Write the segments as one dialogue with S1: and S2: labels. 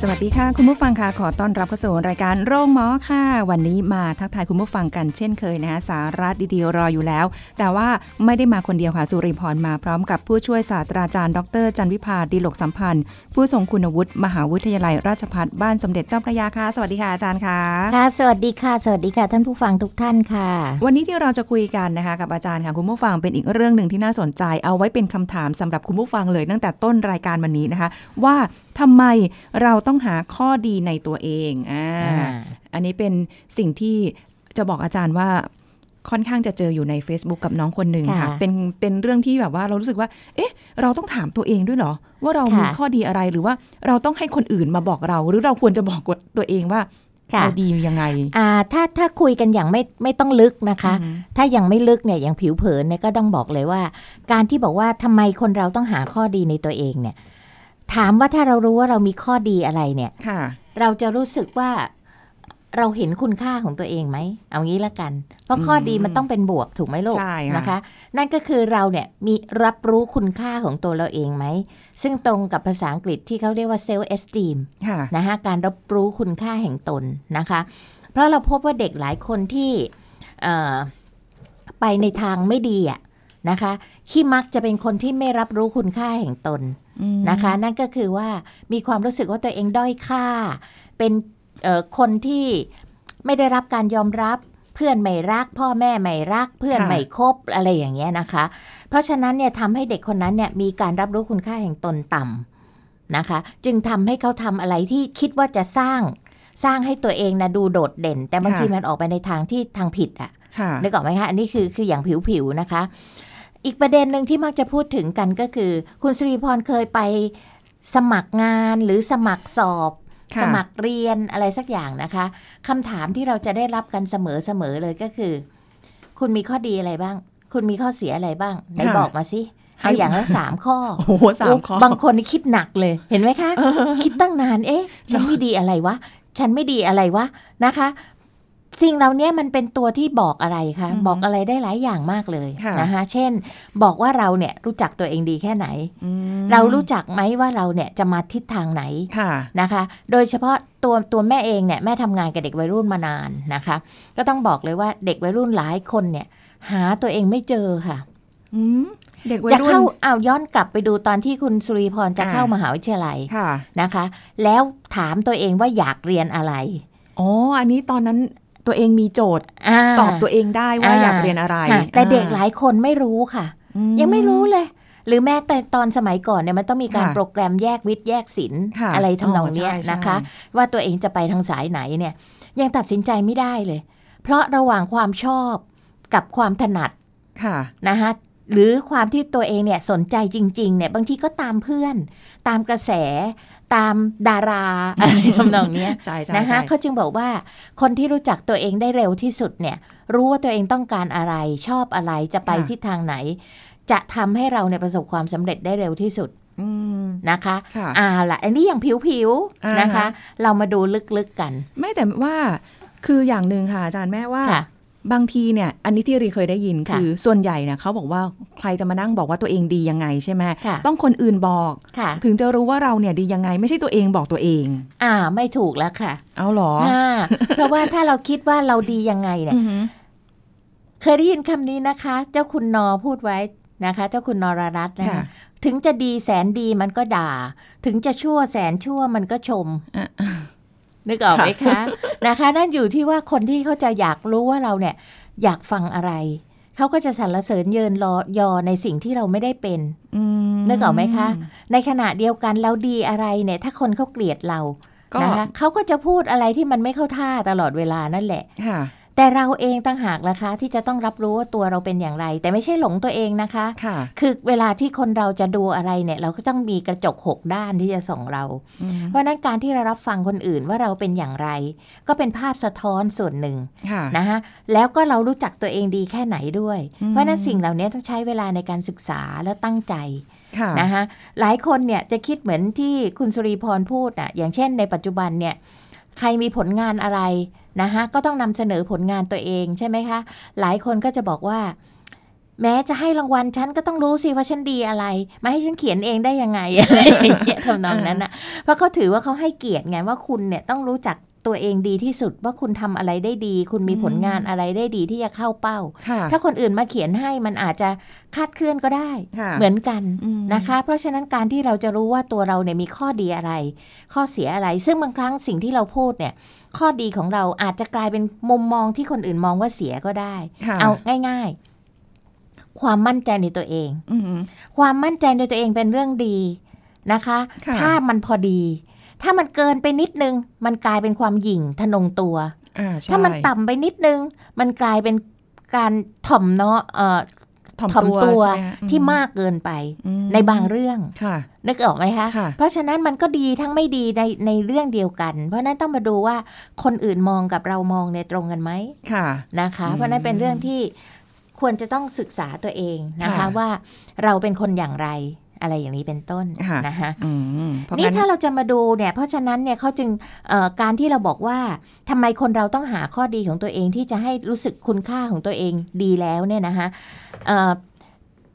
S1: สวัสดีค่ะ คุณผู้ฟังค่ะขอต้อนรับเข้าสู่รายการโรงหมอค่ะ วันนี้มาทักทายคุณผู้ฟังกันเช่นเคยนะคะสาระดีๆรออยู่แล้ว แต่ว่าไม่ได้มาคนเดียวค่ะสุริพรมาพร้อมกับผู้ช่วยศาสตราจารย์ ดร จันวิพาดีหลกสัมพันธ์ ผู้ทรงคุณวุฒิมหาวิทยาลัยราชภัฏบ้านสมเด็จเจ้าพระยาค่ะสวัสดีค่ะอาจารย์ค่ะ
S2: ค่ะ สวัสดีค่ะ สวัสดีค่ะ ท่านผู้ฟังทุกท่านค่ะ
S1: วันนี้ที่เราจะคุยกันนะคะกับอาจารย์ค่ะคุณผู้ฟังเป็นอีกเรื่องหนึ่งที่น่าสนใจ เอาไว้เป็นคำถามสำหรับคุณผู้ฟังเลยตั้งแต่ต้นรายการวันนี้นะคะ ว่า ทำไมเราต้องหาข้อดีในตัวเองอ่า
S2: อ่า
S1: อันนี้เป็นสิ่งที่จะบอกอาจารย์ว่าค่อนข้างจะเจออยู่ใน Facebook กับน้องคนหนึ่งค่ะ
S2: ค่ะ
S1: เป็นเป็นเรื่องที่แบบว่าเรารู้สึกว่า เอ๊ะ เราต้องถามตัวเองด้วยเหรอ ว่าเรามี
S2: ค่ะ
S1: ข้อดีอะไรหรือว่าเราต้องให้คนอื่นมาบอกเรา หรือเราควรจะบอกตัวเองว่า
S2: ค่ะ
S1: เราดียังไง
S2: อ่าถ้าถ้าคุยกันอย่างไม่ไม่ต้องลึกนะคะ
S1: อืม
S2: ถ้ายังไม่ลึกเนี่ยอย่างผิวเผินเนี่ยก็ต้องบอกเลยว่า การที่บอกว่าทำไมคนเราต้องหาข้อดีในตัวเองเนี่ย ถามว่าถ้าเรารู้ว่าเรามีข้อดีอะไรเนี่ย
S1: ค่ะ
S2: เราจะรู้สึกว่าเราเห็นคุณค่าของตัวเองไหม เอางี้ละกัน เพราะข้อดีมันต้องเป็นบวกถูกไหมลูก
S1: ใช่ค่ะ
S2: นะคะ นั่นก็คือเราเนี่ยมีรับรู้คุณค่าของตัวเราเองไหม ซึ่งตรงกับภาษาอังกฤษที่เขาเรียกว่า self esteem
S1: ค่ะ
S2: นะคะการรับรู้คุณค่าแห่งตนนะคะ เพราะเราพบว่าเด็กหลายคนที่เอ่อไปในทางไม่ดีอะนะคะที่มักจะเป็นคนที่ไม่รับรู้คุณค่าแห่งตน
S1: อืม
S2: นะคะ นั่นก็คือว่ามีความรู้สึกว่าตัวเองด้อยค่า เป็นเอ่อคนที่ไม่ได้รับการยอมรับเพื่อนไม่รัก พ่อแม่ไม่รัก เพื่อน
S1: ค่ะ
S2: ไม่คบอะไรอย่างเงี้ยนะคะ เพราะฉะนั้นเนี่ยทำให้เด็กคนนั้นเนี่ยมีการรับรู้คุณค่าแห่งตนต่ำนะคะ จึงทำให้เขาทำอะไรที่คิดว่าจะสร้างสร้างให้ตัวเองนะดูโดดเด่น แต่บางทีมันออกไปในทางที่ทางผิดอะ
S1: ค่ะ
S2: นึกออกไหมคะอันนี้คือคืออย่างผิวๆนะคะ อีกประเด็นหนึ่งที่มักจะพูดถึงกันก็คือ คุณสุริพรเคยไปสมัครงานหรือสมัครสอบ
S1: ค่ะ
S2: สมัครเรียนอะไรสักอย่างนะคะคำถามที่เราจะได้รับกันเสมอๆเลยก็คือ คุณมีข้อดีอะไรบ้าง คุณมีข้อเสียอะไรบ้างไหน
S1: ค่ะ
S2: บอกมาสิเอาอย่างละสามข้อ
S1: โอ้โหสามข้อ
S2: บางคนนี่คิดหนักเลย เห็นไหมคะ คิดตั้งนาน เอ๊ะ ฉันไม่ดีอะไรวะ ฉันไม่ดีอะไรวะ นะคะ สิ่งเหล่านี้มันเป็นตัวที่บอกอะไรคะ
S1: อือฮึ
S2: บอกอะไรได้หลายอย่างมากเลย
S1: ค่ะ
S2: นะคะเช่น บอกว่าเราเนี่ยรู้จักตัวเองดีแค่ไหน
S1: อืม
S2: เรารู้จักไหมว่าเราเนี่ยจะมาทิศทางไหน
S1: ค่ะ
S2: นะคะ โดยเฉพาะตัวตัวแม่เองเนี่ยแม่ทำงานกับเด็กวัยรุ่นมานานนะคะ ก็ต้องบอกเลยว่าเด็กวัยรุ่นหลายคนเนี่ยหาตัวเองไม่เจอค่ะ
S1: อืมเด็กวัย
S2: จะ
S1: รุ่น
S2: เข้าเอาวย้อนกลับไปดูตอนที่คุณสุริพรจะ
S1: อ่า
S2: เข้ามหาวิทยาลัย
S1: ค่ะ
S2: นะคะ แล้วถามตัวเองว่าอยากเรียนอะไร
S1: อ๋อ อันนี้ตอนนั้น ตัวเองมีโจทย์าตอบตัวเองได้ว่า
S2: อ่า
S1: อยากเรียนอะไร
S2: ค่ะแต่เด็กห
S1: อ่
S2: ลายคนไม่รู้ค่ะ
S1: อื
S2: ยังไม่รู้เลย หรือแม้แต่ตอนสมัยก่อนเนี่ยมันต้องมีการ
S1: ค่ะ
S2: โปรแกรมแยกวิทย์แยกศิลป์
S1: ค่ะ
S2: อะไรทำนองเนี้ย
S1: อ๋อใช่
S2: นะคะ
S1: ใช่
S2: ว่าตัวเองจะไปทางสายไหนเนี่ย ยังตัดสินใจไม่ได้เลย เพราะระหว่างความชอบกับความถนัด
S1: ค่ะ
S2: นะคะหรือความที่ตัวเองเนี่ยสนใจจริงๆเนี่ยบางทีก็ตามเพื่อน ตามกระแส ตามดาราอะไรทำนองเนี้ย
S1: ใช่ใช่
S2: นะคะ
S1: ใช่
S2: เขาจึงบอกว่าคนที่รู้จักตัวเองได้เร็วที่สุดเนี่ยรู้ว่าตัวเองต้องการอะไรชอบอะไรจะไปทิศทางไหน จะทำให้เราเนี่ยประสบความสำเร็จได้เร็วที่สุด
S1: อืม
S2: นะคะ
S1: ค่ะ
S2: อ่าละอันนี้อย่างผิว
S1: อ่า
S2: ๆนะคะ เรามาดูลึกๆกัน
S1: ไม่แต่ว่าคืออย่างหนึ่งค่ะอาจารย์แม่ว่า
S2: ค่ะ
S1: บางทีเนี่ยอันนี้ที่รีเคยได้ยิน
S2: ค่ะ
S1: คือส่วนใหญ่เนี่ยเขาบอกว่าใครจะมานั่งบอกว่าตัวเองดียังไงใช่ไหม
S2: ค่ะ
S1: ต้องคนอื่นบอก
S2: ค่ะ
S1: ถึงจะรู้ว่าเราเนี่ยดียังไง ไม่ใช่ตัวเองบอกตัวเอง
S2: อ่าไม่ถูกแล้วค่ะ
S1: เอาเหรอ
S2: อ่าเพราะว่าถ้าเราคิดว่าเราดียังไงเนี่ย
S1: อือหือ
S2: เคยได้ยินคำนี้นะคะ เจ้าคุณนอพูดไว้นะคะ เจ้าคุณนรรัตน์นะคะ
S1: ค่ะ
S2: ถึงจะดีแสนดีมันก็ด่า ถึงจะชั่วแสนชั่วมันก็ชม
S1: อะ
S2: นึกออกไหมคะนะคะ นั่นอยู่ที่ว่าคนที่เขาจะอยากรู้ว่าเราเนี่ยอยากฟังอะไร เขาก็จะสรรเสริญเยินรอยอในสิ่งที่เราไม่ได้เป็น
S1: อืม
S2: นึกออกไหมคะ ในขณะเดียวกันเราดีอะไรเนี่ย ถ้าคนเขาเกลียดเรา
S1: ก็
S2: นะคะเขาก็จะพูดอะไรที่มันไม่เข้าท่าตลอดเวลานั่นแหละ
S1: ค่ะ
S2: แต่เราเองต่างหากล่ะคะ ที่จะต้องรับรู้ว่าตัวเราเป็นอย่างไร แต่ไม่ใช่หลงตัวเองนะคะ
S1: ค่ะ
S2: คือเวลาที่คนเราจะดูอะไรเนี่ย เราก็ต้องมีกระจกหกด้านที่จะส่องเรา เพราะฉะนั้นการที่เรารับฟังคนอื่นว่าเราเป็นอย่างไร ก็เป็นภาพสะท้อนส่วนหนึ่ง
S1: ค่ะ
S2: นะคะแล้วก็เรารู้จักตัวเองดีแค่ไหนด้วย
S1: อืม
S2: เพราะฉะนั้นสิ่งเหล่านี้ต้องใช้เวลาในการศึกษาและตั้งใจ
S1: ค่ะ
S2: นะคะหลายคนเนี่ยจะคิดเหมือนที่คุณสุริพรพูดอะอย่างเช่นในปัจจุบันเนี่ย ใครมีผลงานอะไรนะคะก็ต้องนำเสนอผลงานตัวเองใช่ไหมคะ หลายคนก็จะบอกว่า แม้จะให้รางวัลฉันก็ต้องรู้สิว่าฉันดีอะไร มาให้ฉันเขียนเองได้ยังไงอะไรอย่างเงี้ยทำนองนั้นอะเพราะเขาถือว่าเขาให้เกียรติไงว่าคุณเนี่ยต้องรู้จัก ตัวเองดีที่สุดว่าคุณทำอะไรได้ดี คุณมีผลงานอะไรได้ดีที่จะเข้าเป้า
S1: ค่ะ
S2: ถ้าคนอื่นมาเขียนให้มันอาจจะคลาดเคลื่อนก็ได้
S1: ค่ะ
S2: เหมือนกัน
S1: อืม
S2: นะคะ เพราะฉะนั้นการที่เราจะรู้ว่าตัวเราเนี่ยมีข้อดีอะไร ข้อเสียอะไร ซึ่งบางครั้งสิ่งที่เราพูดเนี่ย ข้อดีของเราอาจจะกลายเป็นมุมมองที่คนอื่นมองว่าเสียก็ได้
S1: ค่ะ
S2: เอาง่าย ๆ ความมั่นใจในตัวเอง
S1: อืม
S2: ความมั่นใจในตัวเองเป็นเรื่องดีนะคะ
S1: ค่ะ
S2: ถ้ามันพอดี ถ้ามันเกินไปนิดนึง มันกลายเป็นความหยิ่งทะนงตัว
S1: อ่าใช่
S2: ถ้ามันต่ำไปนิดนึง มันกลายเป็นการถ่อมเนาะเอ่อ
S1: ถ่อม
S2: ถ่อม
S1: ตัว
S2: ตัว
S1: ใช่ไหม
S2: ที่มากเกินไป
S1: อืม
S2: ในบางเรื่อง
S1: ค่ะ
S2: นึกออกไหมคะ
S1: ค่ะ
S2: เพราะฉะนั้นมันก็ดีทั้งไม่ดีในในเรื่องเดียวกัน เพราะฉะนั้นต้องมาดูว่าคนอื่นมองกับเรามองเนี่ยตรงกันไหม
S1: ค่ะ
S2: นะคะ
S1: อืม
S2: เพราะฉะนั้นเป็นเรื่องที่ควรจะต้องศึกษาตัวเองนะคะ
S1: ค่ะ
S2: ว่าเราเป็นคนอย่างไร อะไรอย่างนี้เป็นต้น
S1: ค่ะ
S2: นะคะ
S1: อืมเพราะ
S2: นี่
S1: งั้น
S2: ถ้าเราจะมาดูเนี่ย เพราะฉะนั้นเนี่ยเขาจึงเอ่อการที่เราบอกว่าทำไมคนเราต้องหาข้อดีของตัวเองที่จะให้รู้สึกคุณค่าของตัวเองดีแล้วเนี่ยนะคะเอ่อ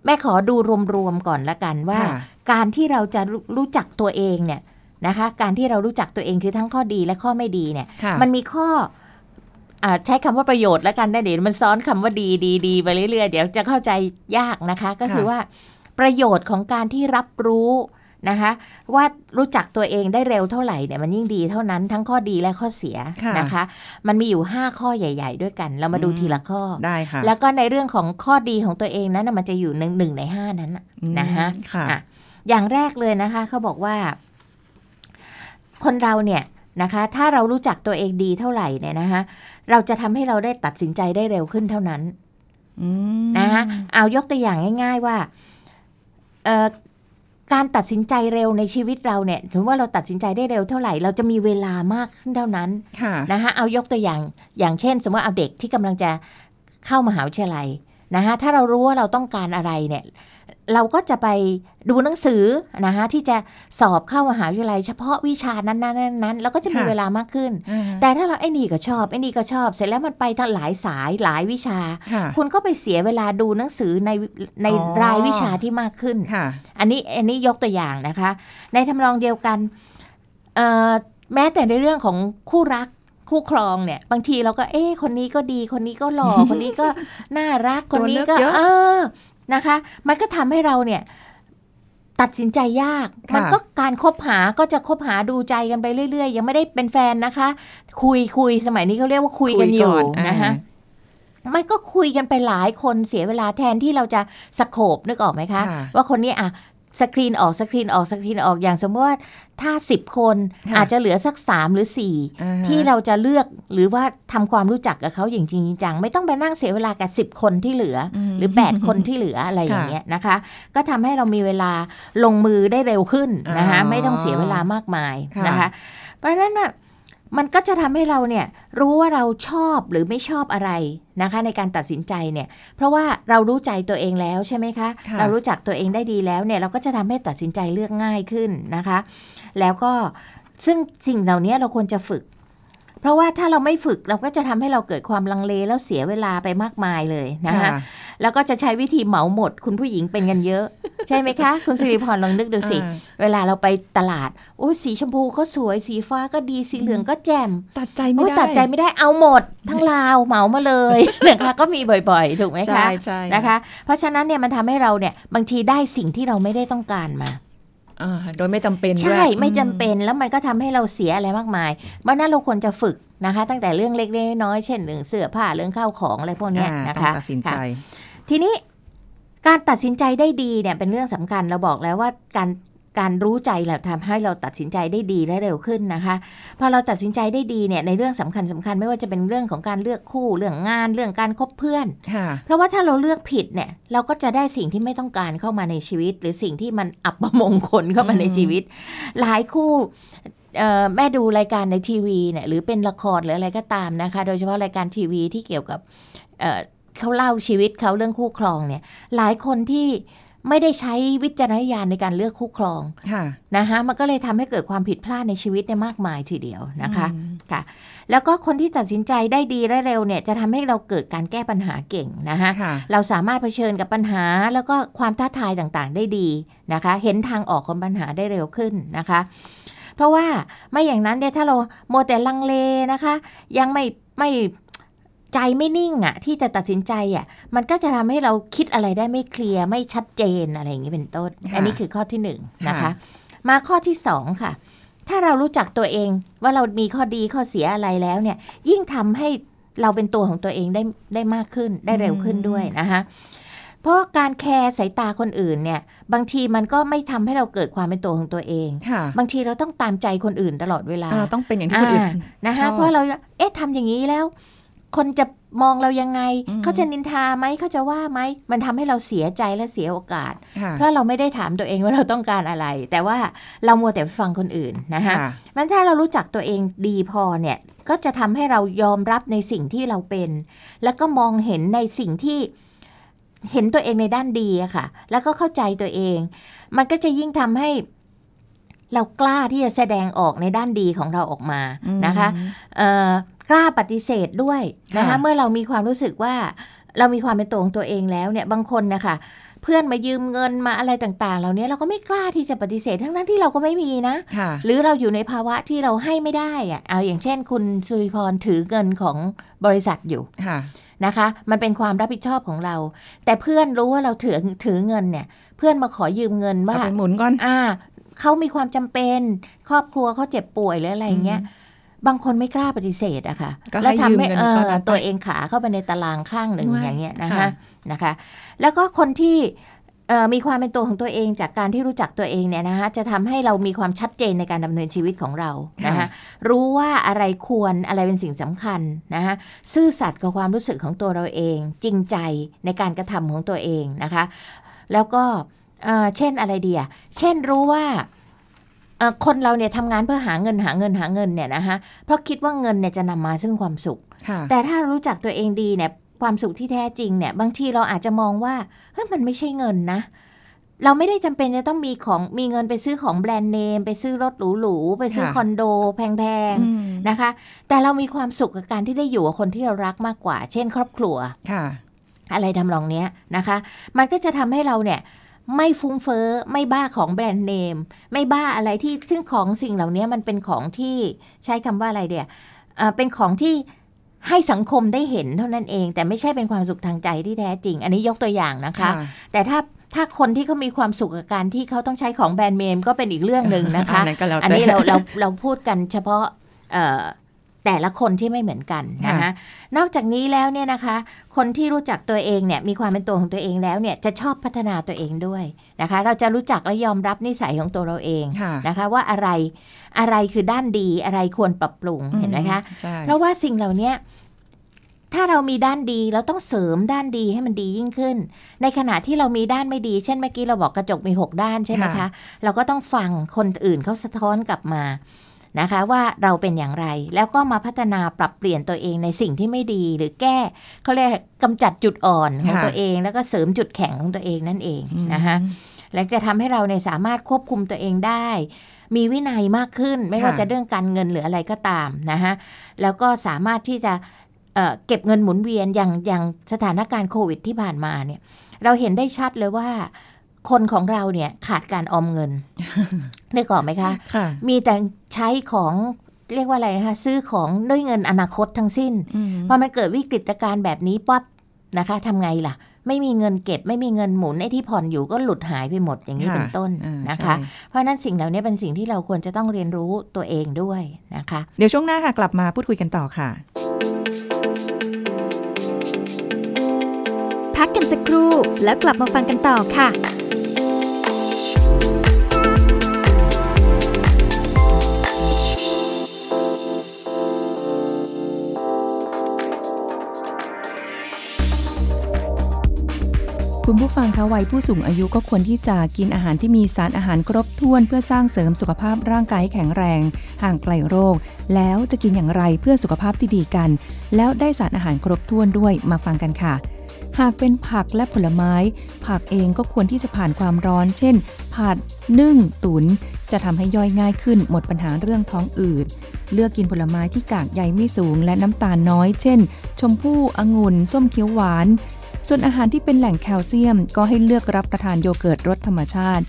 S2: แม่ขอดูรวมๆก่อนละกันว่า
S1: ค่ะ
S2: การที่เราจะรู้รู้จักตัวเองเนี่ยนะคะ การที่เรารู้จักตัวเองคือทั้งข้อดีและข้อไม่ดีเนี่ย
S1: ค่ะ
S2: มันมีข้ออาใช้คำว่าประโยชน์แล้วกันนะเดี๋ยวมันซ้อนคำว่าดีดีดีไปเรื่อยๆเดี๋ยวจะเข้าใจยากนะคะ ก็คือ
S1: ค่ะ
S2: ว่า ประโยชน์ของการที่รับรู้นะคะว่ารู้จักตัวเองได้เร็วเท่าไหร่เนี่ยมันยิ่งดีเท่านั้นทั้งข้อดีและข้อเสีย
S1: ค่ะ
S2: นะคะ มันมีอยู่ 5 ข้อใหญ่ ๆ ด้วยกัน เรามาดู
S1: อืม
S2: ทีละข้อ
S1: ได้ค่ะ
S2: แล้วก็ในเรื่องของข้อดีของตัวเองนั้นนะมันจะอยู่หนึ่งหนึ่งในห้านั้นน่ะ
S1: อืม
S2: นะคะ
S1: ค่ะ
S2: อะอย่างแรกเลยนะคะเขาบอกว่า คนเราเนี่ยนะคะ ถ้าเรารู้จักตัวเองดีเท่าไหร่เนี่ยนะคะเราจะทำให้เราได้ตัดสินใจได้เร็วขึ้นเท่านั้น
S1: อืม
S2: นะคะเอายกตัวอย่างง่าย ๆ ว่าเอ่อ การตัดสินใจเร็วในชีวิตเราเนี่ยถือว่าเราตัดสินใจได้เร็วเท่าไหร่ เราจะมีเวลามากขึ้นเท่านั้น
S1: ค่ะ
S2: นะคะเอายกตัวอย่างอย่างเช่น สมมติเอาเด็กที่กำลังจะเข้ามหาวิทยาลัยนะคะถ้าเรารู้ว่าเราต้องการอะไรเนี่ย เราก็จะไปดูหนังสือนะคะที่จะสอบเข้ามหาวิทยาลัยเฉพาะวิชานั้นๆนั้นนั้นแล้วก็จะมี
S1: ค่ะ
S2: เวลามากขึ้น
S1: อ่า
S2: แต่ถ้าเราไอ้นี่ก็ชอบไอ้นี่ก็ชอบ เสร็จแล้วมันไปทั้งหลายสายหลายวิชา
S1: ค่ะ
S2: คุณก็ไปเสียเวลาดูหนังสือในใน
S1: อ๋อ
S2: รายวิชาที่มากขึ้น
S1: ค่ะ
S2: อันนี้อันนี้ยกตัวอย่างนะคะ ในทำนองเดียวกันเอ่อแม้แต่ในเรื่องของคู่รักคู่ครองเนี่ยบางทีเราก็เอ๊ะคนนี้ก็ดีคนนี้ก็หล่อคนนี้ก็น่ารักคนนี้ก็
S1: ตัวเลือกเยอะ
S2: เออ นะคะ มันก็ทำให้เราเนี่ยตัดสินใจยาก
S1: ค่ะ
S2: มันก็การคบหาก็จะคบหาดูใจกันไปเรื่อย ๆ ยังไม่ได้เป็นแฟนนะคะ คุยคุยสมัยนี้เขาเรียกว่าคุยกันอยู่นะคะมันก็คุยกันไปหลายคนเสียเวลาแทนที่เราจะสโคบนึกออกไหมคะ
S1: ค่ะ
S2: ว่าคนนี้อะ สกรีนออกสกรีนออกสกรีนออกอย่างสมมติว่าถ้า 10 คน
S1: ค่ะ
S2: อาจจะเหลือสัก 3 หรือ4
S1: อ่าฮะ
S2: ที่เราจะเลือกหรือว่าทำความรู้จักกับเขาอย่างจริงจัง ไม่ต้องไปนั่งเสียเวลากับ 10 คนที่เหลืออ
S1: ม
S2: หรือ 8 คนที่เหลืออะไรอย่าง
S1: ค่ะ
S2: เงี้ยนะคะ ก็ทำให้เรามีเวลาลงมือได้เร็วขึ้นนะคะ
S1: อ๋อ
S2: ไม่ต้องเสียเวลามากมาย
S1: ค่ะ
S2: นะคะ เพราะฉะนั้นแบบ มันก็จะทำให้เราเนี่ยรู้ว่าเราชอบหรือไม่ชอบอะไรนะคะ ในการตัดสินใจเนี่ย เพราะว่าเรารู้ใจตัวเองแล้วใช่ไหมคะ
S1: ค่ะ
S2: เรารู้จักตัวเองได้ดีแล้วเนี่ยเราก็จะทำให้ตัดสินใจเลือกง่ายขึ้นนะคะ แล้วก็ซึ่งสิ่งเหล่านี้เราควรจะฝึก เพราะว่าถ้าเราไม่ฝึกเราก็จะทำให้เราเกิดความลังเลแล้วเสียเวลาไปมากมายเลยนะคะแล้วก็จะใช้วิธีเหมาหมด คุณผู้หญิงเป็นกันเยอะ ใช่ไหมคะ คุณสิริพรลองนึกดูสิ
S1: อ่า
S2: เวลาเราไปตลาด โอ้ยสีชมพูก็สวยสีฟ้าก็ดีสีเหลืองก็แจ่ม
S1: ตัดใจไม่
S2: โอ้ย
S1: ได้
S2: ตัดใจไม่ได้เอาหมด ทั้งราวเหมามาเลยนะคะก็มีบ่อยๆ ถูกไหม
S1: ใช่
S2: คะ
S1: ใช่
S2: นะคะ เพราะฉะนั้นเนี่ยมันทำให้เราเนี่ยบางทีได้สิ่งที่เราไม่ได้ต้องการมา
S1: อ่า โดยไม่จำเป็นด้วย
S2: ใช่ ไม่จำ
S1: อื
S2: เป็นแล้วมันก็ทำให้เราเสียอะไรมากมายเพราะฉะนั้นเราควรจะฝึกนะคะ ตั้งแต่เรื่องเล็กๆน้อยๆเช่นเรื่องเสื้อผ้าเรื่องข้าวของอะไรพวกเนี้ย
S1: อ่า
S2: นะ
S1: ต้อง
S2: คะ
S1: ตัดสินใจ
S2: ค่ะทีนี้การตัดสินใจได้ดีเนี่ยเป็นเรื่องสำคัญเราบอกแล้วว่าการ การรู้ใจแหละทำให้เราตัดสินใจได้ดีและเร็วขึ้นนะคะ พอเราตัดสินใจได้ดีเนี่ยในเรื่องสำคัญสคัญไม่ว่าจะเป็นเรื่องของการเลือกคู่เรื่องงานเรื่องการคบเพื่อน
S1: ค่ะ
S2: เพราะว่าถ้าเราเลือกผิดเนี่ยเราก็จะได้สิ่งที่ไม่ต้องการเข้ามาในชีวิต หรือสิ่งที่มันอับประมงคลเข้ามาในชีวิต หลายคู่เอ่อแม่ดูรายการในทีวีเนี่ยหรือเป็นละครหรืออะไรก็ตามนะคะ โดยเฉพาะรายการทีวีที่เกี่ยวกับเอ่อเขาเล่าชีวิตเขาเรื่องคู่ครองเนี่ยหลายคนที่ ไม่ได้ใช้วิจารณญาณในการเลือกคู่ครอง
S1: ค่ะ
S2: นะคะมันก็เลยทำให้เกิดความผิดพลาดในชีวิตเนี่ยมากมายทีเดียวนะคะ
S1: อืม
S2: ค่ะ แล้วก็คนที่ตัดสินใจได้ดีและเร็วเนี่ยจะทำให้เราเกิดการแก้ปัญหาเก่งนะคะ
S1: ค่ะ
S2: เราสามารถเผชิญกับปัญหาแล้วก็ความท้าทายต่างๆได้ดีนะคะ เห็นทางออกของปัญหาได้เร็วขึ้นนะคะ เพราะว่าไม่อย่างนั้นเนี่ยถ้าเราโมวแต่ลังเลนะคะ ยังไม่ไม่ ใจไม่นิ่งอะ่ะที่จะตัดสินใจอะ่ะมันก็จะทำให้เราคิดอะไรได้ไม่เคลียร์ไม่ชัดเจนอะไรอย่างนี้เป็นต้น
S1: ค่ะ
S2: อันนี้คือข้อที่หนึ่งนะคะ
S1: ค่ะ
S2: มาข้อที่สองค่ะ ถ้าเรารู้จักตัวเองว่าเรามีข้อดีข้อเสียอะไรแล้วเนี่ย ยิ่งทำให้เราเป็นตัวของตัวเองได้ได้มากขึ้นได้เร็วขึ้นด้วยนะคะเพราะการแคร์สายตาคนอื่นเนี่ย บางทีมันก็ไม่ทำให้เราเกิดความเป็นตัวของตัวเอง
S1: ค่ะ
S2: บางทีเราต้องตามใจคนอื่นตลอดเวลา
S1: เออต้องเป็นอย่างที่คนอื่น
S2: นะ
S1: ช
S2: คะ
S1: อบ
S2: เพราะเราเอ๊ะทำอย่างนี้แล้ว คนจะมองเรายังไง
S1: อืม
S2: เขาจะนินทาไหมเขาจะว่าไหม มันทำให้เราเสียใจและเสียโอกาส
S1: ค่ะ
S2: เพราะเราไม่ได้ถามตัวเองว่าเราต้องการอะไร แต่ว่าเรามัวแต่ฟังคนอื่นนะคะ
S1: ค่ะ
S2: มันถ้าเรารู้จักตัวเองดีพอเนี่ย ก็จะทำให้เรายอมรับในสิ่งที่เราเป็น แล้วก็มองเห็นในสิ่งที่เห็นตัวเองในด้านดีอะค่ะ แล้วก็เข้าใจตัวเอง มันก็จะยิ่งทำให้เรากล้าที่จะแสดงออกในด้านดีของเราออกมานะคะเอ่อ กล้าปฏิเสธด้วยนะคะ
S1: ค่ะ
S2: เมื่อเรามีความรู้สึกว่าเรามีความเป็นตัวของตัวเองแล้วเนี่ยบางคนนะคะเพื่อนมายืมเงินมาอะไรต่างๆ เหล่านี้เราก็ไม่กล้าที่จะปฏิเสธทั้งนั้นที่เราก็ไม่มีนะ
S1: ค่ะ
S2: หรือเราอยู่ในภาวะที่เราให้ไม่ได้อะเอาอย่างเช่น คุณสุริพรถือเงินของบริษัทอยู่
S1: ค่ะ
S2: นะคะ มันเป็นความรับผิดชอบของเรา แต่เพื่อนรู้ว่าเราถือถือเงินเนี่ย เพื่อนมาขอยืมเงิน
S1: เอา
S2: ว่า
S1: ไปหมุนก่อน
S2: อ่าเขามีความจำเป็น ครอบครัวเขาเจ็บป่วยหรืออะไรอย่างเงี้ย บางคนไม่กล้าปฏิเสธอะค่ะ
S1: ก็ให้
S2: แล้วทำให้
S1: ยืมเงิน
S2: เอ
S1: ก้อน
S2: อ
S1: นั้นไป
S2: ตัวเองขาเข้าไปในตารางข้างหนึ่ง
S1: ไม่
S2: อย่างเงี้ยนะ
S1: ค่ะ
S2: คะนะคะ แล้วก็คนที่เอ่อมีความเป็นตัวของตัวเองจากการที่รู้จักตัวเองเนี่ยนะคะจะทำให้เรามีความชัดเจนในการดำเนินชีวิตของเรานะคะรู้ว่าอะไรควรอะไรเป็นสิ่งสำคัญนะคะซื่อสัตย์กับความรู้สึกของตัวเราเอง จริงใจในการกระทำของตัวเองนะคะ แล้วก็เอ่อเช่นอะไรดีอะเช่นรู้ว่าเอ่อ คนเราเนี่ยทำงานเพื่อหาเงินหาเงินหาเงินเนี่ยนะคะเพราะคิดว่าเงินเนี่ยจะนำมาซึ่งความสุข
S1: ค่ะ
S2: แต่ถ้ารู้จักตัวเองดีเนี่ยความสุขที่แท้จริงเนี่ย บางทีเราอาจจะมองว่าเฮ้ยมันไม่ใช่เงินนะเราไม่ได้จำเป็นจะต้องมีของมีเงินไปซื้อของแบรนด์เนม ไปซื้อรถหรูๆไปซื้อ
S1: ค่ะ
S2: คอนโด แพง
S1: อืม
S2: ๆนะคะ แต่เรามีความสุขกับการที่ได้อยู่กับคนที่เรารักมากกว่า เช่น ครอบครัว
S1: ค่ะ
S2: อะไรทำนองเนี้ยนะคะ มันก็จะทำให้เราเนี่ย ไม่ฟุ้งเฟ้อไม่บ้าของแบรนด์เนม ไม่บ้าอะไรที่ซึ่งของสิ่งเหล่านี้มันเป็นของที่ใช้คำว่าอะไรเดียเอ่อเป็นของที่ให้สังคมได้เห็นเท่านั้นเอง แต่ไม่ใช่เป็นความสุขทางใจที่แท้จริง อันนี้ยกตัวอย่างนะคะ แต่ถ้าถ้าคนที่เขามีความสุขกับการที่เขาต้องใช้ของแบรนด์เนมก็เป็นอีกเรื่องหนึ่งนะคะ
S1: อันนั้นก็แล้วแต่
S2: อันนี้เราเราเราพูดกันเฉพาะเอ่อ แต่ละคนที่ไม่เหมือนกันนะคะ
S1: ค่ะ
S2: นอกจากนี้แล้วเนี่ยนะคะ คนที่รู้จักตัวเองเนี่ยมีความเป็นตัวของตัวเองแล้วเนี่ยจะชอบพัฒนาตัวเองด้วยนะคะ เราจะรู้จักและยอมรับนิสัยของตัวเราเอง
S1: ค่ะ
S2: นะคะ ว่าอะไรอะไรคือด้านดีอะไรควรปรับปรุงเห็นไหมคะ
S1: ใช่
S2: เพราะว่าสิ่งเหล่านี้ถ้าเรามีด้านดีเราต้องเสริมด้านดีให้มันดียิ่งขึ้น ในขณะที่เรามีด้านไม่ดี เช่นเมื่อกี้เราบอกกระจกมีหกด้านใช่ไหมคะ เราก็ต้องฟังคนอื่นเขาสะท้อนกลับมา นะคะว่าเราเป็นอย่างไร แล้วก็มาพัฒนาปรับเปลี่ยนตัวเองในสิ่งที่ไม่ดีหรือแก้เขาเรียกกำจัดจุดอ่อนของ
S1: ค่ะ
S2: ตัวเอง แล้วก็เสริมจุดแข็งของตัวเองนั่นเอง
S1: อืม
S2: นะคะและจะทำให้เราเนี่ยสามารถควบคุมตัวเองได้ มีวินัยมากขึ้น ไม่ว่า
S1: ค่ะ
S2: จะเรื่องการเงินหรืออะไรก็ตามนะคะแล้วก็สามารถที่จะเอ่อเก็บเงินหมุนเวียนอย่างอย่างสถานการณ์โควิดที่ผ่านมาเนี่ยเราเห็นได้ชัดเลยว่า คนของเราเนี่ยขาดการออมเงินนึกออกไหมคะ
S1: ค่ะ
S2: มีแต่ใช้ของเรียกว่าอะไรนะคะ ซื้อของด้วยเงินอนาคตทั้งสิ้น
S1: อืม
S2: พอมันเกิดวิกฤตการณ์แบบนี้ปั๊บนะคะทำไงล่ะ ไม่มีเงินเก็บ ไม่มีเงินหมุนไอ้ที่ผ่อนอยู่ก็หลุดหายไปหมดอย่างนี้
S1: ค่ะ
S2: เป็นต้น
S1: อ่า
S2: นะคะ
S1: ใช่
S2: เพราะฉะนั้นสิ่งเหล่านี้เป็นสิ่งที่เราควรจะต้องเรียนรู้ตัวเองด้วยนะคะ
S1: เดี๋ยวช่วงหน้าค่ะกลับมาพูดคุยกันต่อค่ะ
S3: พักกันสักครู่แล้วกลับมาฟังกันต่อค่ะ
S1: คุณผู้ฟังคะวัยผู้สูงอายุก็ควรที่จะกินอาหารที่มีสารอาหารครบถ้วนเพื่อสร้างเสริมสุขภาพร่างกายแข็งแรง ห่างไกลโรค แล้วจะกินอย่างไรเพื่อสุขภาพที่ดีกัน แล้วได้สารอาหารครบถ้วนด้วยมาฟังกันค่ะ หากเป็นผักและผลไม้ ผักเองก็ควรที่จะผ่านความร้อน เช่น ผัด นึ่ง ตุน จะทำให้ย่อยง่ายขึ้น หมดปัญหาเรื่องท้องอืดเลือกกินผลไม้ที่กากใยไม่สูงและน้ำตาลน้อย เช่น ชมพู่องุ่น ส้มเขียวหวาน ส่วนอาหารที่เป็นแหล่งแคลเซียม ก็ให้เลือกรับประทานโยเกิร์ตรสธรรมชาติ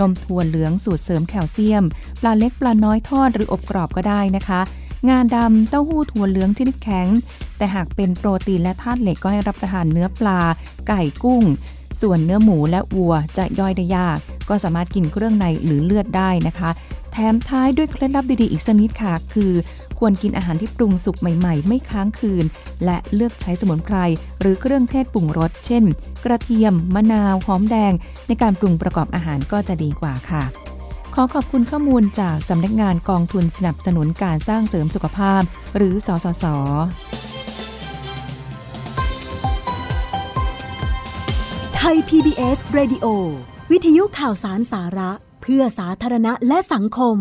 S1: นมถั่วเหลืองสูตรเสริมแคลเซียม ปลาเล็กปลาน้อยทอดหรืออบกรอบก็ได้นะคะ งาดำเต้าหู้ถั่วเหลืองชนิดแข็ง แต่หากเป็นโปรตีนและธาตุเหล็กก็ให้รับประทานเนื้อปลา ไก่กุ้ง ส่วนเนื้อหมูและวัวจะย่อยได้ยาก ก็สามารถกินเครื่องในหรือเลือดได้นะคะแถมท้ายด้วยเคล็ดลับดีๆอีกสักนิดค่ะ คือ ควรกินอาหารที่ปรุงสุกใหม่ ๆ ไม่ค้างคืน และเลือกใช้สมุนไพรหรือเครื่องเทศปรุงรส เช่น กระเทียม มะนาว หอมแดง ในการปรุงประกอบอาหารก็จะดีกว่าค่ะ ขอขอบคุณข้อมูลจากสำนักงานกองทุนสนับสนุนการสร้างเสริมสุขภาพ หรือ สสส
S4: ไทย PBS Radio วิทยุข่าวสารสาระ เพื่อสาธารณะและสังคม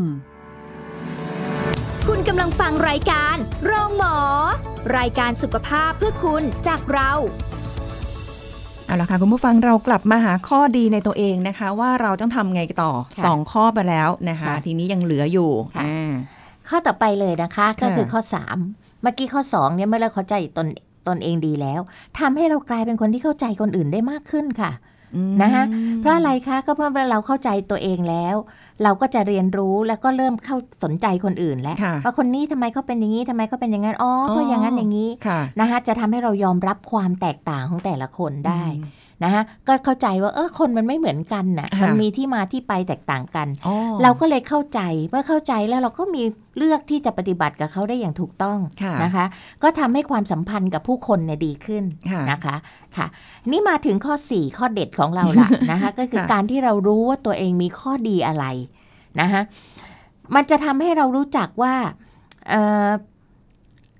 S3: คุณกำลังฟังรายการ โรงหมอ รายการสุขภาพเพื่อคุณจากเรา
S1: เอาละค่ะคุณผู้ฟังเรากลับมาหาข้อดีในตัวเองนะคะ ว่าเราต้องทำไงต่อ
S2: ค่ะ
S1: สองข้อไปแล้วนะคะ
S2: ค่ะ
S1: ทีนี้ยังเหลืออยู่
S2: ค่ะ
S1: อ่า
S2: ข้อต่อไปเลยนะคะ ก็
S1: ค่ะ
S2: คือข้อ 3 เมื่อกี้ข้อ 2เนี่ยเมื่อเราเข้าใจตนตนเองดีแล้วทำให้เรากลายเป็นคนที่เข้าใจคนอื่นได้มากขึ้นค่ะ
S1: อืม
S2: นะคะเพราะอะไรคะก็เพราะว่าเราเข้าใจตัวเองแล้ว เราก็จะเรียนรู้แล้วก็เริ่มเข้าสนใจคนอื่นแล้ว
S1: ค่ะ
S2: ว่าคนนี้ทำไมเขาเป็นอย่างนี้ทำไมเขาเป็นอย่างนั้นอ๋อเพราะอย่างนั้นอย่างนี้
S1: ค่ะ
S2: นะคะจะทำให้เรายอมรับความแตกต่างของแต่ละคนได้
S1: อืม
S2: นะคะก็เข้าใจว่าเออคนมันไม่เหมือนกันน่ะ
S1: ค่ะ
S2: มันมีที่มาที่ไปแตกต่างกัน
S1: อ๋อ
S2: เราก็เลยเข้าใจเมื่อเข้าใจแล้วเราก็มีเลือกที่จะปฏิบัติกับเขาได้อย่างถูกต้อง
S1: ค่ะ
S2: นะคะ ก็ทำให้ความสัมพันธ์กับผู้คนเนี่ยดีขึ้น
S1: ค่ะ
S2: นะคะค่ะ นี่มาถึงข้อ 4 ข้อเด็ดของเราละนะคะก็คือ
S1: ค่ะ
S2: การที่เรารู้ว่าตัวเองมีข้อดีอะไรนะคะมันจะทำให้เรารู้จักว่า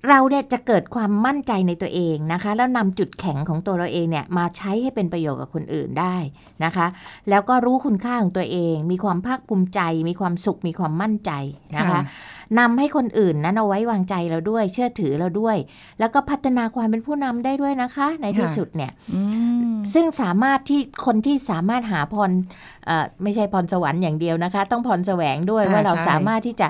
S2: เอ่อเราเนี่ยจะเกิดความมั่นใจในตัวเองนะคะ แล้วนำจุดแข็งของตัวเราเองเนี่ยมาใช้ให้เป็นประโยชน์กับคนอื่นได้นะคะ แล้วก็รู้คุณค่าของตัวเอง มีความภาคภูมิใจ มีความสุขมีความมั่นใจนะคะนำให้คนอื่นนั้นเอาไว้วางใจเราด้วย เชื่อถือเราด้วย แล้วก็พัฒนาความเป็นผู้นำได้ด้วยนะคะ ในที่
S1: ค่ะ
S2: สุดเนี่ย
S1: อืม
S2: ซึ่งสามารถที่คนที่สามารถหาพรเอ่อไม่ใช่พรสวรรค์อย่างเดียวนะคะ ต้องพรแสวงด้วย
S1: อ่า
S2: ว่าเรา
S1: ใช่
S2: สามารถที่จะ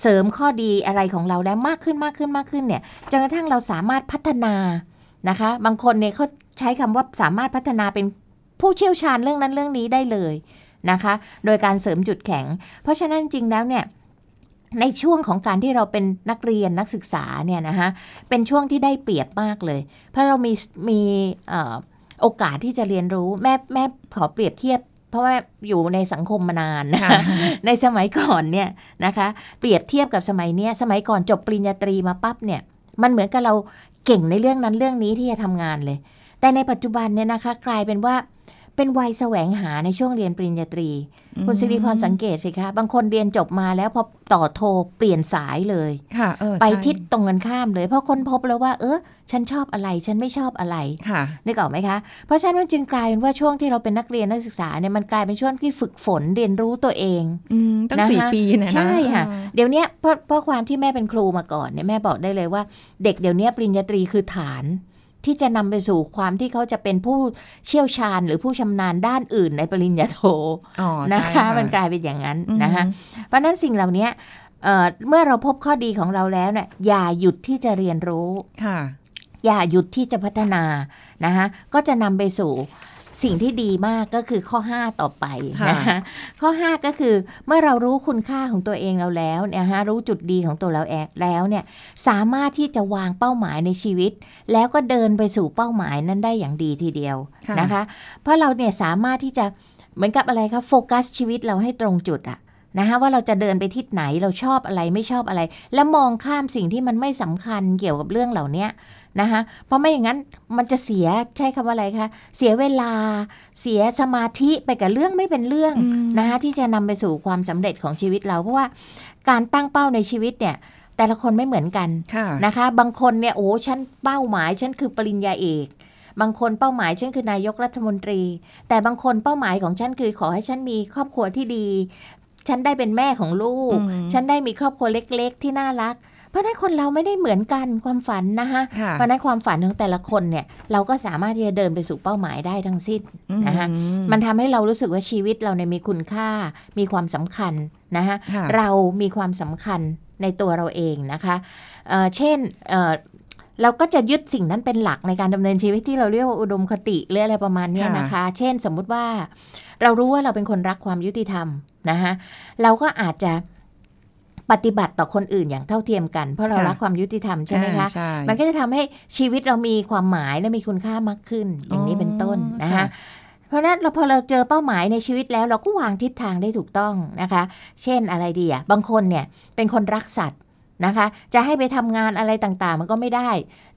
S2: เสริมข้อดีอะไรของเราได้มากขึ้นมากขึ้นมากขึ้นเนี่ยจนกระทั่งเราสามารถพัฒนานะคะ บางคนเนี่ยเขาใช้คำว่าสามารถพัฒนาเป็นผู้เชี่ยวชาญเรื่องนั้นเรื่องนี้ได้เลยนะคะ โดยการเสริมจุดแข็ง เพราะฉะนั้นจริงแล้วเนี่ยในช่วงของการที่เราเป็นนักเรียนนักศึกษาเนี่ยนะคะเป็นช่วงที่ได้เปรียบมากเลย เพราะเรามีมีโอกาสที่จะเรียนรู้แม่แม่ขอเปรียบเทียบ เพราะว่าอยู่ในสังคมมานานนะ
S1: ค่ะ
S2: ในสมัยก่อนเนี่ยนะคะ เปรียบเทียบกับสมัยเนี้ยสมัยก่อนจบปริญญาตรีมาปั๊บเนี่ย มันเหมือนกับเราเก่งในเรื่องนั้นเรื่องนี้ที่จะทำงานเลย แต่ในปัจจุบันเนี่ยนะคะ กลายเป็นว่า เป็นวัยแสวงหาในช่วงเรียนปริญญาตรี คุณสิริพรสังเกตสิคะ บางคนเรียนจบมาแล้วพอต่อโทเปลี่ยนสายเลย
S1: ค่ะเออ
S2: ไป
S1: ใช่
S2: ทิศตรงกันข้ามเลย เพราะค้นพบแล้วว่า เออฉันชอบอะไร ฉันไม่ชอบอะไร
S1: ค่ะ
S2: นึกออกไหมคะ เพราะฉะนั้นมันจึงกลายเป็นว่าช่วงที่เราเป็นนักเรียนนักศึกษาเนี่ยมันกลายเป็นช่วงที่ฝึกฝนเรียนรู้ตัวเอง
S1: อืมตั้ง
S2: นะคะ
S1: สี่ปีเนยนะ
S2: ใช่ค่ะ
S1: เออ
S2: เดี๋ยวเนี้ยเพราะเพราะความที่แม่เป็นครูมาก่อนเนี่ยแม่บอกได้เลยว่า เด็กเดี๋ยวเนี้ยปริญญาตรีคือฐาน ที่จะนำไปสู่ความที่เขาจะเป็นผู้เชี่ยวชาญหรือผู้ชำนาญด้านอื่นในปริญญาโท
S1: อ๋อ
S2: นะ
S1: ใช่
S2: คะ มันกลายเป็นอย่างนั้น
S1: อืม
S2: นะคะเพราะฉะนั้นสิ่งเหล่านี้เอ่อเมื่อเราพบข้อดีของเราแล้วเนี่ยอย่าหยุดที่จะเรียนรู้
S1: ค่ะ
S2: อย่าหยุดที่จะพัฒนานะคะก็จะนำไปสู่ สิ่งที่ดีมากก็คือข้อ 5 ต่อไป
S1: ค่ะ
S2: นะคะข้อ 5 ก็คือเมื่อเรารู้คุณค่าของตัวเองเราแล้วเนี่ยฮะรู้จุดดีของตัวเราเองแล้วเนี่ยสามารถที่จะวางเป้าหมายในชีวิต แล้วก็เดินไปสู่เป้าหมายนั้นได้อย่างดีทีเดียว
S1: ค่ะ
S2: นะคะ เพราะเราเนี่ยสามารถที่จะเหมือนกับอะไรคะโฟกัสชีวิตเราให้ตรงจุดอะนะคะว่าเราจะเดินไปทิศไหนเราชอบอะไรไม่ชอบอะไร แล้วมองข้ามสิ่งที่มันไม่สำคัญเกี่ยวกับเรื่องเหล่านี้ นะคะเพราะไม่อย่างนั้นมันจะเสียใช้คำว่าอะไรคะเสียเวลาเสียสมาธิไปกับเรื่องไม่เป็นเรื่อง
S1: อืม
S2: นะคะที่จะนำไปสู่ความสำเร็จของชีวิตเรา เพราะว่าการตั้งเป้าในชีวิตเนี่ยแต่ละคนไม่เหมือนกัน
S1: ค่ะ
S2: นะคะ บางคนเนี่ยโอ้ฉันเป้าหมายฉันคือปริญญาเอกบางคนเป้าหมายฉันคือนายกรัฐมนตรี แต่บางคนเป้าหมายของฉันคือขอให้ฉันมีครอบครัวที่ดี ฉันได้เป็นแม่ของลูก
S1: อืม
S2: ฉันได้มีครอบครัวเล็ก ๆ ที่น่ารัก เพราะฉะนั้นคนเราไม่ได้เหมือนกันความฝันนะคะ
S1: ค่ะ
S2: เพราะฉะนั้นความฝันของแต่ละคนเนี่ยเราก็สามารถที่จะเดินไปสู่เป้าหมายได้ทั้งสิ้นนะคะ
S1: อื
S2: มันทำให้เรารู้สึกว่าชีวิตเราเนี่ยมีคุณค่ามีความสำคัญนะคะ
S1: ค่ะ
S2: เรามีความสำคัญในตัวเราเองนะคะเอ่อเช่นเอ่อเราก็จะยึดสิ่งนั้นเป็นหลักในการดำเนินชีวิตที่เราเรียกว่าอุดมคติหรืออะไรประมาณเนี้ย
S1: ค่ะ
S2: นะคะ เช่นสมมุติว่า เรารู้ว่าเราเป็นคนรักความยุติธรรมนะคะเราก็อาจจะ ปฏิบัติต่อคนอื่นอย่างเท่าเทียมกัน เพราะเรารักความยุติธรรมใช่ไหมคะ
S1: อ่าใช่
S2: มันก็จะทำให้ชีวิตเรามีความหมายและมีคุณค่ามากขึ้น อย่างนี้เป็นต้น
S1: อ๋อ
S2: นะคะ
S1: ค่ะ
S2: เพราะฉะนั้นเราพอเราเจอเป้าหมายในชีวิตแล้วเราก็วางทิศทางได้ถูกต้องนะคะ เช่นอะไรดีอะบางคนเนี่ยเป็นคนรักสัตว์ นะคะ จะให้ไปทำงานอะไรต่างๆ มันก็ไม่ได้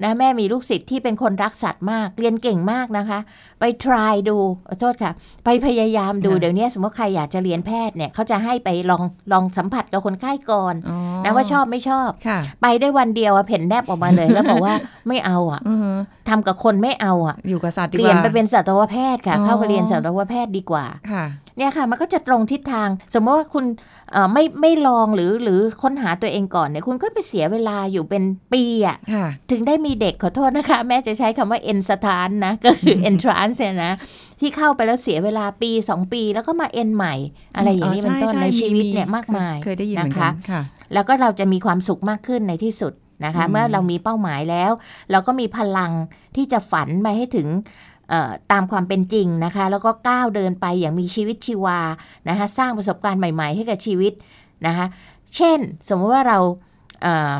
S2: นะแม่มีลูกศิษย์ที่เป็นคนรักสัตว์มาก เรียนเก่งมากนะคะ ไป try ดูขอโทษค่ะ ไปพยายามดู
S1: ค่ะ
S2: เดี๋ยวนี้สมมติใครอยากจะเรียนแพทย์เนี่ยเขาจะให้ไปลองลองสัมผัสกับคนไข้ก่อน
S1: อ๋อ
S2: นะว่าชอบไม่ชอบ
S1: ค่ะ
S2: ไปได้วันเดียวอะเพ่นแนบออกมาเลยแล้วบอกว่าไม่เอาอะ
S1: อือฮึ
S2: ทำกับคนไม่เอาอะ
S1: อยู่กับสัตว์ดีก
S2: เปลี่ยน
S1: ว่า
S2: ไปเป็นสัตวแพทย์ค่ะ
S1: อ๋อ
S2: เข้าไปเรียนสัตวแพทย์ดีกว่า
S1: ค่ะ
S2: เนี่ยค่ะ มันก็จะตรงทิศทาง สมมติว่าคุณเอ่อไม่ไม่ลองหรือหรือค้นหาตัวเองก่อนเนี่ยคุณก็ไปเสียเวลาอยู่เป็นปีอะ
S1: ค่ะ
S2: ถึงได้มีเด็กขอโทษนะคะ แม่จะใช้คำว่า en สถานนะ ก็คือ entrance เนี่ยนะ ที่เข้าไปแล้วเสียเวลาปี 2 ปี แล้วก็มา en ใหม่ อะไรอย่างนี้เป็นต้น
S1: ช่
S2: ในชีวิต
S1: มี
S2: เนี่ยมากมาย
S1: เคยได้ยินเหมือน
S2: นะ
S1: กั
S2: คะ
S1: นค่ะ
S2: แล้วก็เราจะมีความสุขมากขึ้นในที่สุดนะคะ
S1: อืม
S2: เมื่อเรามีเป้าหมายแล้ว เราก็มีพลังที่จะฝันไปให้ถึงเอ่อ ตามความเป็นจริงนะคะ แล้วก็ก้าวเดินไปอย่างมีชีวิตชีวานะคะสร้างประสบการณ์ใหม่ ๆ ให้กับชีวิตนะคะเช่นสมมติว่าเราเอ่อ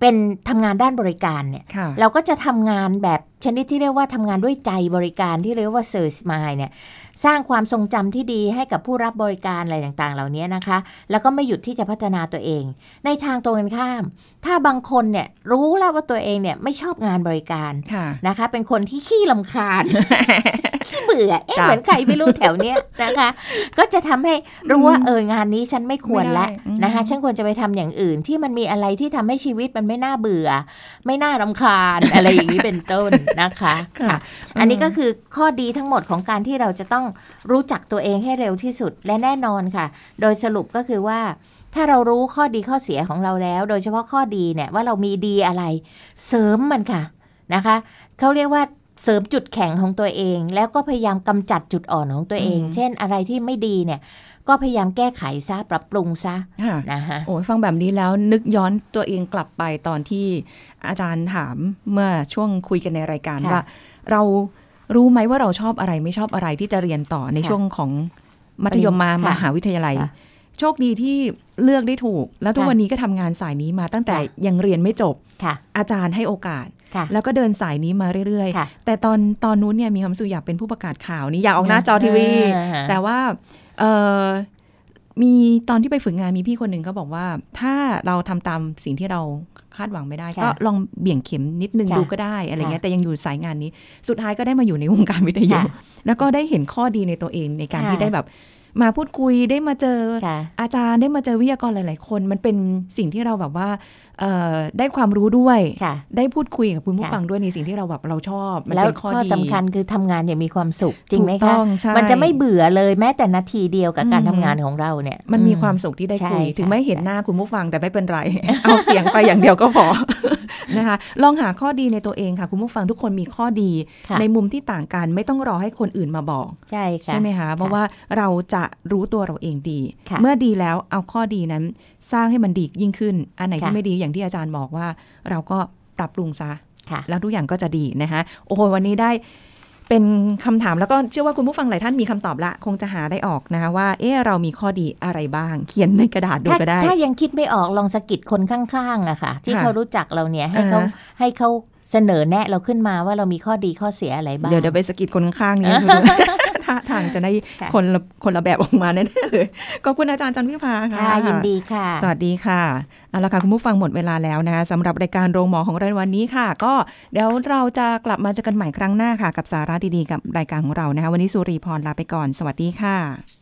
S2: เป็นทำงานด้านบริการเนี่ย
S1: ค่ะ
S2: เราก็จะทำงานแบบชนิดที่เรียกว่าทำงานด้วยใจบริการที่เรียกว่า service mind เนี่ยสร้างความทรงจำที่ดีให้กับผู้รับบริการอะไรต่างๆ เหล่านี้นะคะ แล้วก็ไม่หยุดที่จะพัฒนาตัวเอง ในทางตรงกันข้าม ถ้าบางคนเนี่ยรู้แล้วว่าตัวเองเนี่ยไม่ชอบงานบริการ
S1: ค่ะ
S2: นะคะ เป็นคนที่ขี้ลำคาญขี้เบื่อเอ๊ะ
S1: จ้ะ
S2: เหมือนใครไม่รู้แถวเนี้ยนะคะ ก็จะทำให้รู้ว่าเอองานนี้ฉันไม่ควรละ
S1: ไม่ได้อืม
S2: นะคะฉันควรจะไปทำอย่างอื่นที่มันมีอะไรที่ทำให้ชีวิตมันไม่น่าเบื่อ ไม่น่ารำคาญอะไรอย่างนี้เป็นต้นนะคะ
S1: ค่ะ
S2: อันนี้ก็คือข้อดีทั้งหมดของการที่เราจะต้องรู้จักตัวเองให้เร็วที่สุดและแน่นอนค่ะ โดยสรุปก็คือว่า ถ้าเรารู้ข้อดีข้อเสียของเราแล้ว โดยเฉพาะข้อดีเนี่ยว่าเรามีดีอะไร เสริมมันค่ะนะคะเขาเรียกว่าเสริมจุดแข็งของตัวเอง แล้วก็พยายามกำจัดจุดอ่อนของตัวเอง
S1: อืม
S2: เช่นอะไรที่ไม่ดีเนี่ยก็พยายามแก้ไขซะปรับปรุงซะ
S1: ค่ะ
S2: นะคะ
S1: โอ้ยฟังแบบนี้แล้วนึกย้อนตัวเองกลับไปตอนที่อาจารย์ถามเมื่อช่วงคุยกันในรายการ
S2: ค่ะ
S1: ว่า เรา รู้ไหมว่าเราชอบอะไรไม่ชอบอะไรที่จะเรียนต่อใน
S2: ค่ะ
S1: ช่วงของมัธยมมา
S2: ค่ะ
S1: มหาวิทยาลัย
S2: ค่ะ
S1: โชคดีที่เลือกได้ถูก แล้วทุก
S2: ค่ะ
S1: วันนี้ก็ทำงานสายนี้มาตั้งแต่
S2: ค่ะ
S1: ยังเรียนไม่จบ
S2: ค่ะ
S1: อาจารย์ให้โอกาส
S2: ค่ะ
S1: แล้วก็เดินสายนี้มาเรื่อย
S2: ค่ะ
S1: ๆแต่ตอนตอนนู้นเนี่ยมีความสุขอยากเป็นผู้ประกาศข่าวนี่อยากออกหน้าจอทีวี
S2: อ่า
S1: แต่ว่าเออ มีตอนที่ไปฝึกงานมีพี่คนหนึ่งก็บอกว่า ถ้าเราทำตามสิ่งที่เราคาดหวังไม่ได้
S2: ค่ะ
S1: ก็ลองเบี่ยงเข็มนิดนึง
S2: ค่ะ
S1: ดูก็ได้อะไรเงี้ย
S2: ค่ะ
S1: แต่ยังอยู่สายงานนี้ สุดท้ายก็ได้มาอยู่ในวงการวิทยุ
S2: ค่ะ
S1: แล้วก็ได้เห็นข้อดีในตัวเองในการ
S2: ค่ะ
S1: ที่ได้แบบมาพูดคุยได้มาเจอ
S2: ค่ะ
S1: อาจารย์ได้มาเจอวิทยากรหลาย ๆ คน มันเป็นสิ่งที่เราแบบว่าเอ่อ ได้ความรู้ด้วย
S2: ค่ะ
S1: ได้พูดคุยกับคุณผู้
S2: ค่ะ
S1: ฟังด้วยในสิ่งที่เราแบบเราชอบมัน
S2: แล้ว
S1: เป็นข้อ
S2: ข้อ
S1: ดี
S2: สำคัญคือทำงานอย่างมีความสุขจริงไหม
S1: ถูกต้
S2: คะ
S1: องใช่
S2: มันจะไม่เบื่อเลยแม้แต่นาทีเดียวกับการ
S1: อืม
S2: ทำงานของเราเนี่ย
S1: มันมี
S2: อื
S1: ความสุขที่ได้
S2: ใช่
S1: คุย
S2: ค่ะ
S1: ถึงไม่เห็นหน้าคุณผู้ฟังแต่ไม่เป็นไร เอาเสียงไปอย่างเดียวก็พอนะคะลองหาข้อดีในตัวเองค่ะ คุณผู้ฟังทุกคนมีข้อดี
S2: ค่ะ
S1: ในมุมที่ต่างกันไม่ต้องรอให้คนอื่นมาบอก
S2: ใช่ค่ะ
S1: ใช่ไหมคะเพราะว่าเราจะรู้ตัวเราเองดี
S2: ค่ะ
S1: เมื่อดีแล้วเอาข้อดีนั้น สร้างให้มันดียิ่งขึ้น อันไหนที่
S2: ค่ะ
S1: ไม่ดีอย่างที่อาจารย์บอกว่า เราก็ปรับปรุงซะ
S2: ค่ะ
S1: แล้วทุกอย่างก็จะดีนะคะโอ้โหวันนี้ได้เป็นคำถามแล้วก็เชื่อว่าคุณผู้ฟังหลายท่านมีคำตอบละ คงจะหาได้ออกนะคะว่า เออเรามีข้อดีอะไรบ้าง เขียนในกระดาษดู
S2: ถ้า
S1: ก็ได้
S2: ถ้ายังคิดไม่ออกลองสะกิดคนข้างๆอะค่ะ ที่
S1: ค่ะ
S2: เขารู้จักเราเนี่ยให้เขา
S1: อ่าฮะ
S2: ให้เขา เสนอแนะเราขึ้นมาว่าเรามีข้อดีข้อเสียอะไรบ้าง
S1: เดี๋ยวเดี๋ยวไปสะกิดคนข้างๆนี้ท่าทางจะได้
S2: ค่ะ
S1: คนละคนละแบบออกมาแน่ๆเลย ขอบคุณอาจารย์จันวิภาค่ะ
S2: ค่ะ ยินดีค่ะ
S1: สวัสดีค่ะ เอาละค่ะ คุณผู้ฟังหมดเวลาแล้วนะคะสำหรับรายการโรงหมอของเราในวันนี้ค่ะ ก็เดี๋ยวเราจะกลับมาเจอกันใหม่ครั้งหน้าค่ะ กับสาระดีๆ กับรายการของเรานะคะ วันนี้สุรีพรลาไปก่อน สวัสดีค่ะ